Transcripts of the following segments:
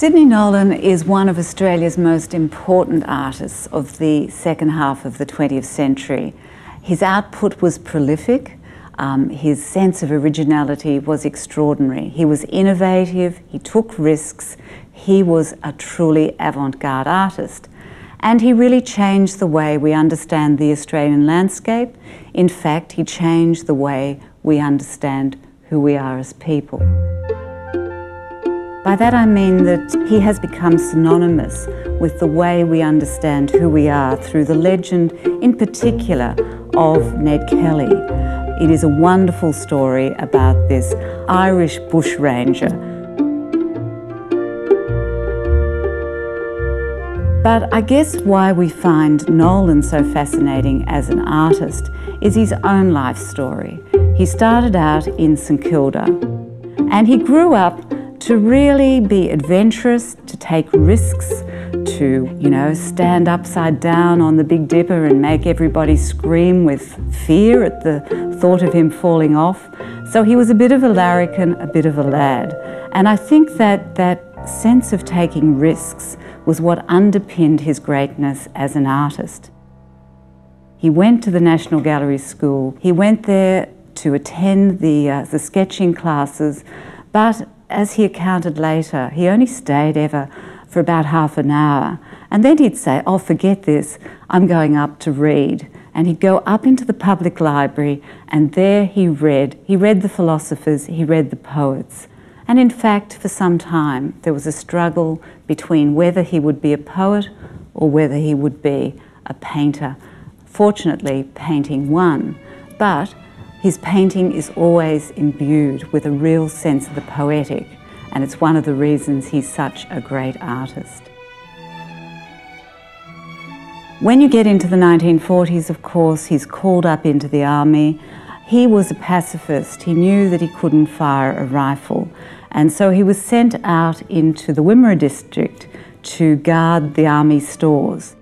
Sidney Nolan is one of Australia's most important artists of the second half of the 20th century. His output was prolific. Um, his sense of originality was extraordinary. He was innovative, he took risks, he was a truly avant garde artist. And he really changed the way we understand the Australian landscape. In fact, he changed the way we understand who we are as people. By that I mean that he has become synonymous with the way we understand who we are through the legend, in particular, of Ned Kelly. It is a wonderful story about this Irish bushranger But I guess why we find Nolan so fascinating as an artist is his own life story. He started out in St Kilda and he grew up to really be adventurous, to take risks, to, you know, stand upside down on the Big Dipper and make everybody scream with fear at the thought of him falling off. So he was a bit of a larrikin, a bit of a lad. And I think that that sense of taking risks was what underpinned his greatness as an artist. He went to the National Gallery School. He went there to attend the, uh, the sketching classes, but as he accounted later, he only stayed ever for about half an hour. And then he'd say, Oh, forget this, I'm going up to read. And he'd go up into the public library, and there he read. He read the philosophers, he read the poets. And in fact, for some time, there was a struggle between whether he would be a poet or whether he would be a painter. Fortunately, painting won, but his painting is always imbued with a real sense of the poetic, and it's one of the reasons he's such a great artist. When you get into the 1940s, of course, he's called up into the army. He was a pacifist. He knew that he couldn't fire a rifle. And so he was sent out into the Wimmera district to guard the army stores.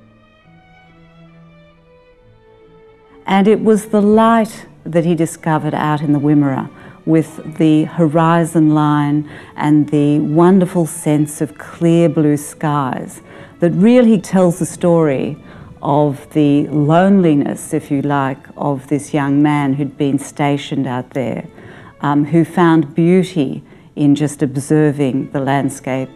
And it was the light that he discovered out in the Wimmera with the horizon line and the wonderful sense of clear blue skies that really tells the story of the loneliness, if you like, of this young man who'd been stationed out there, um, who found beauty in just observing the landscape.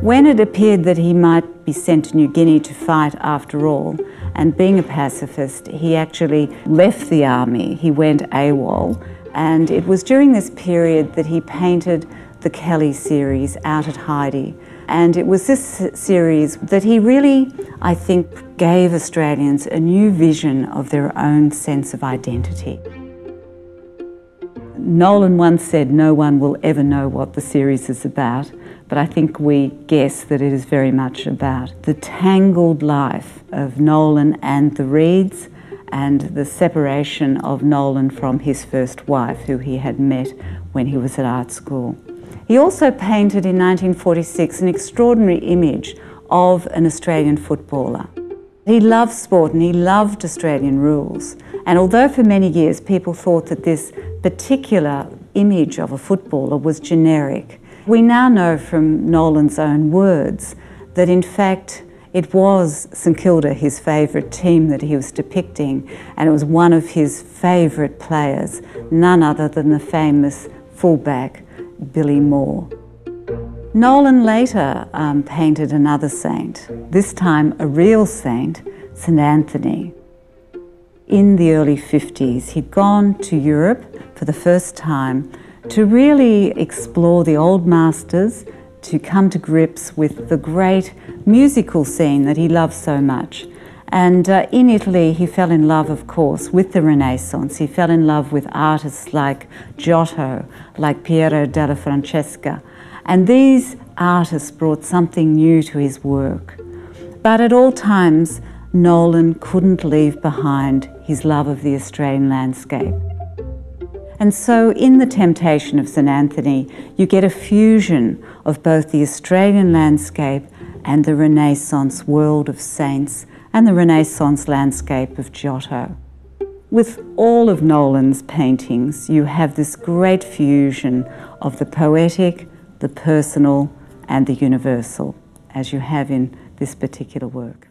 When it appeared that he might be sent to New Guinea to fight after all, and being a pacifist, he actually left the army. He went AWOL, and it was during this period that he painted the Kelly series, Out at Heide, and it was this series that he really, I think, gave Australians a new vision of their own sense of identity. Nolan once said, No one will ever know what the series is about, but I think we guess that it is very much about the tangled life of Nolan and the Reeds and the separation of Nolan from his first wife, who he had met when he was at art school. He also painted in 1946 an extraordinary image of an Australian footballer. He loved sport and he loved Australian rules. And although for many years people thought that this particular image of a footballer was generic, we now know from Nolan's own words that in fact it was St Kilda, his favourite team that he was depicting, and it was one of his favourite players, none other than the famous fullback Billy Mohr. Nolan later um, painted another saint, this time a real saint, St. Anthony. In the early 50s, he'd gone to Europe for the first time to really explore the old masters, to come to grips with the great musical scene that he loved so much. And uh, in Italy, he fell in love, of course, with the Renaissance. He fell in love with artists like Giotto, like Piero della Francesca. And these artists brought something new to his work. But at all times, Nolan couldn't leave behind his love of the Australian landscape. And so, in The Temptation of St. Anthony, you get a fusion of both the Australian landscape and the Renaissance world of saints and the Renaissance landscape of Giotto. With all of Nolan's paintings, you have this great fusion of the poetic, the personal, and the universal, as you have in this particular work.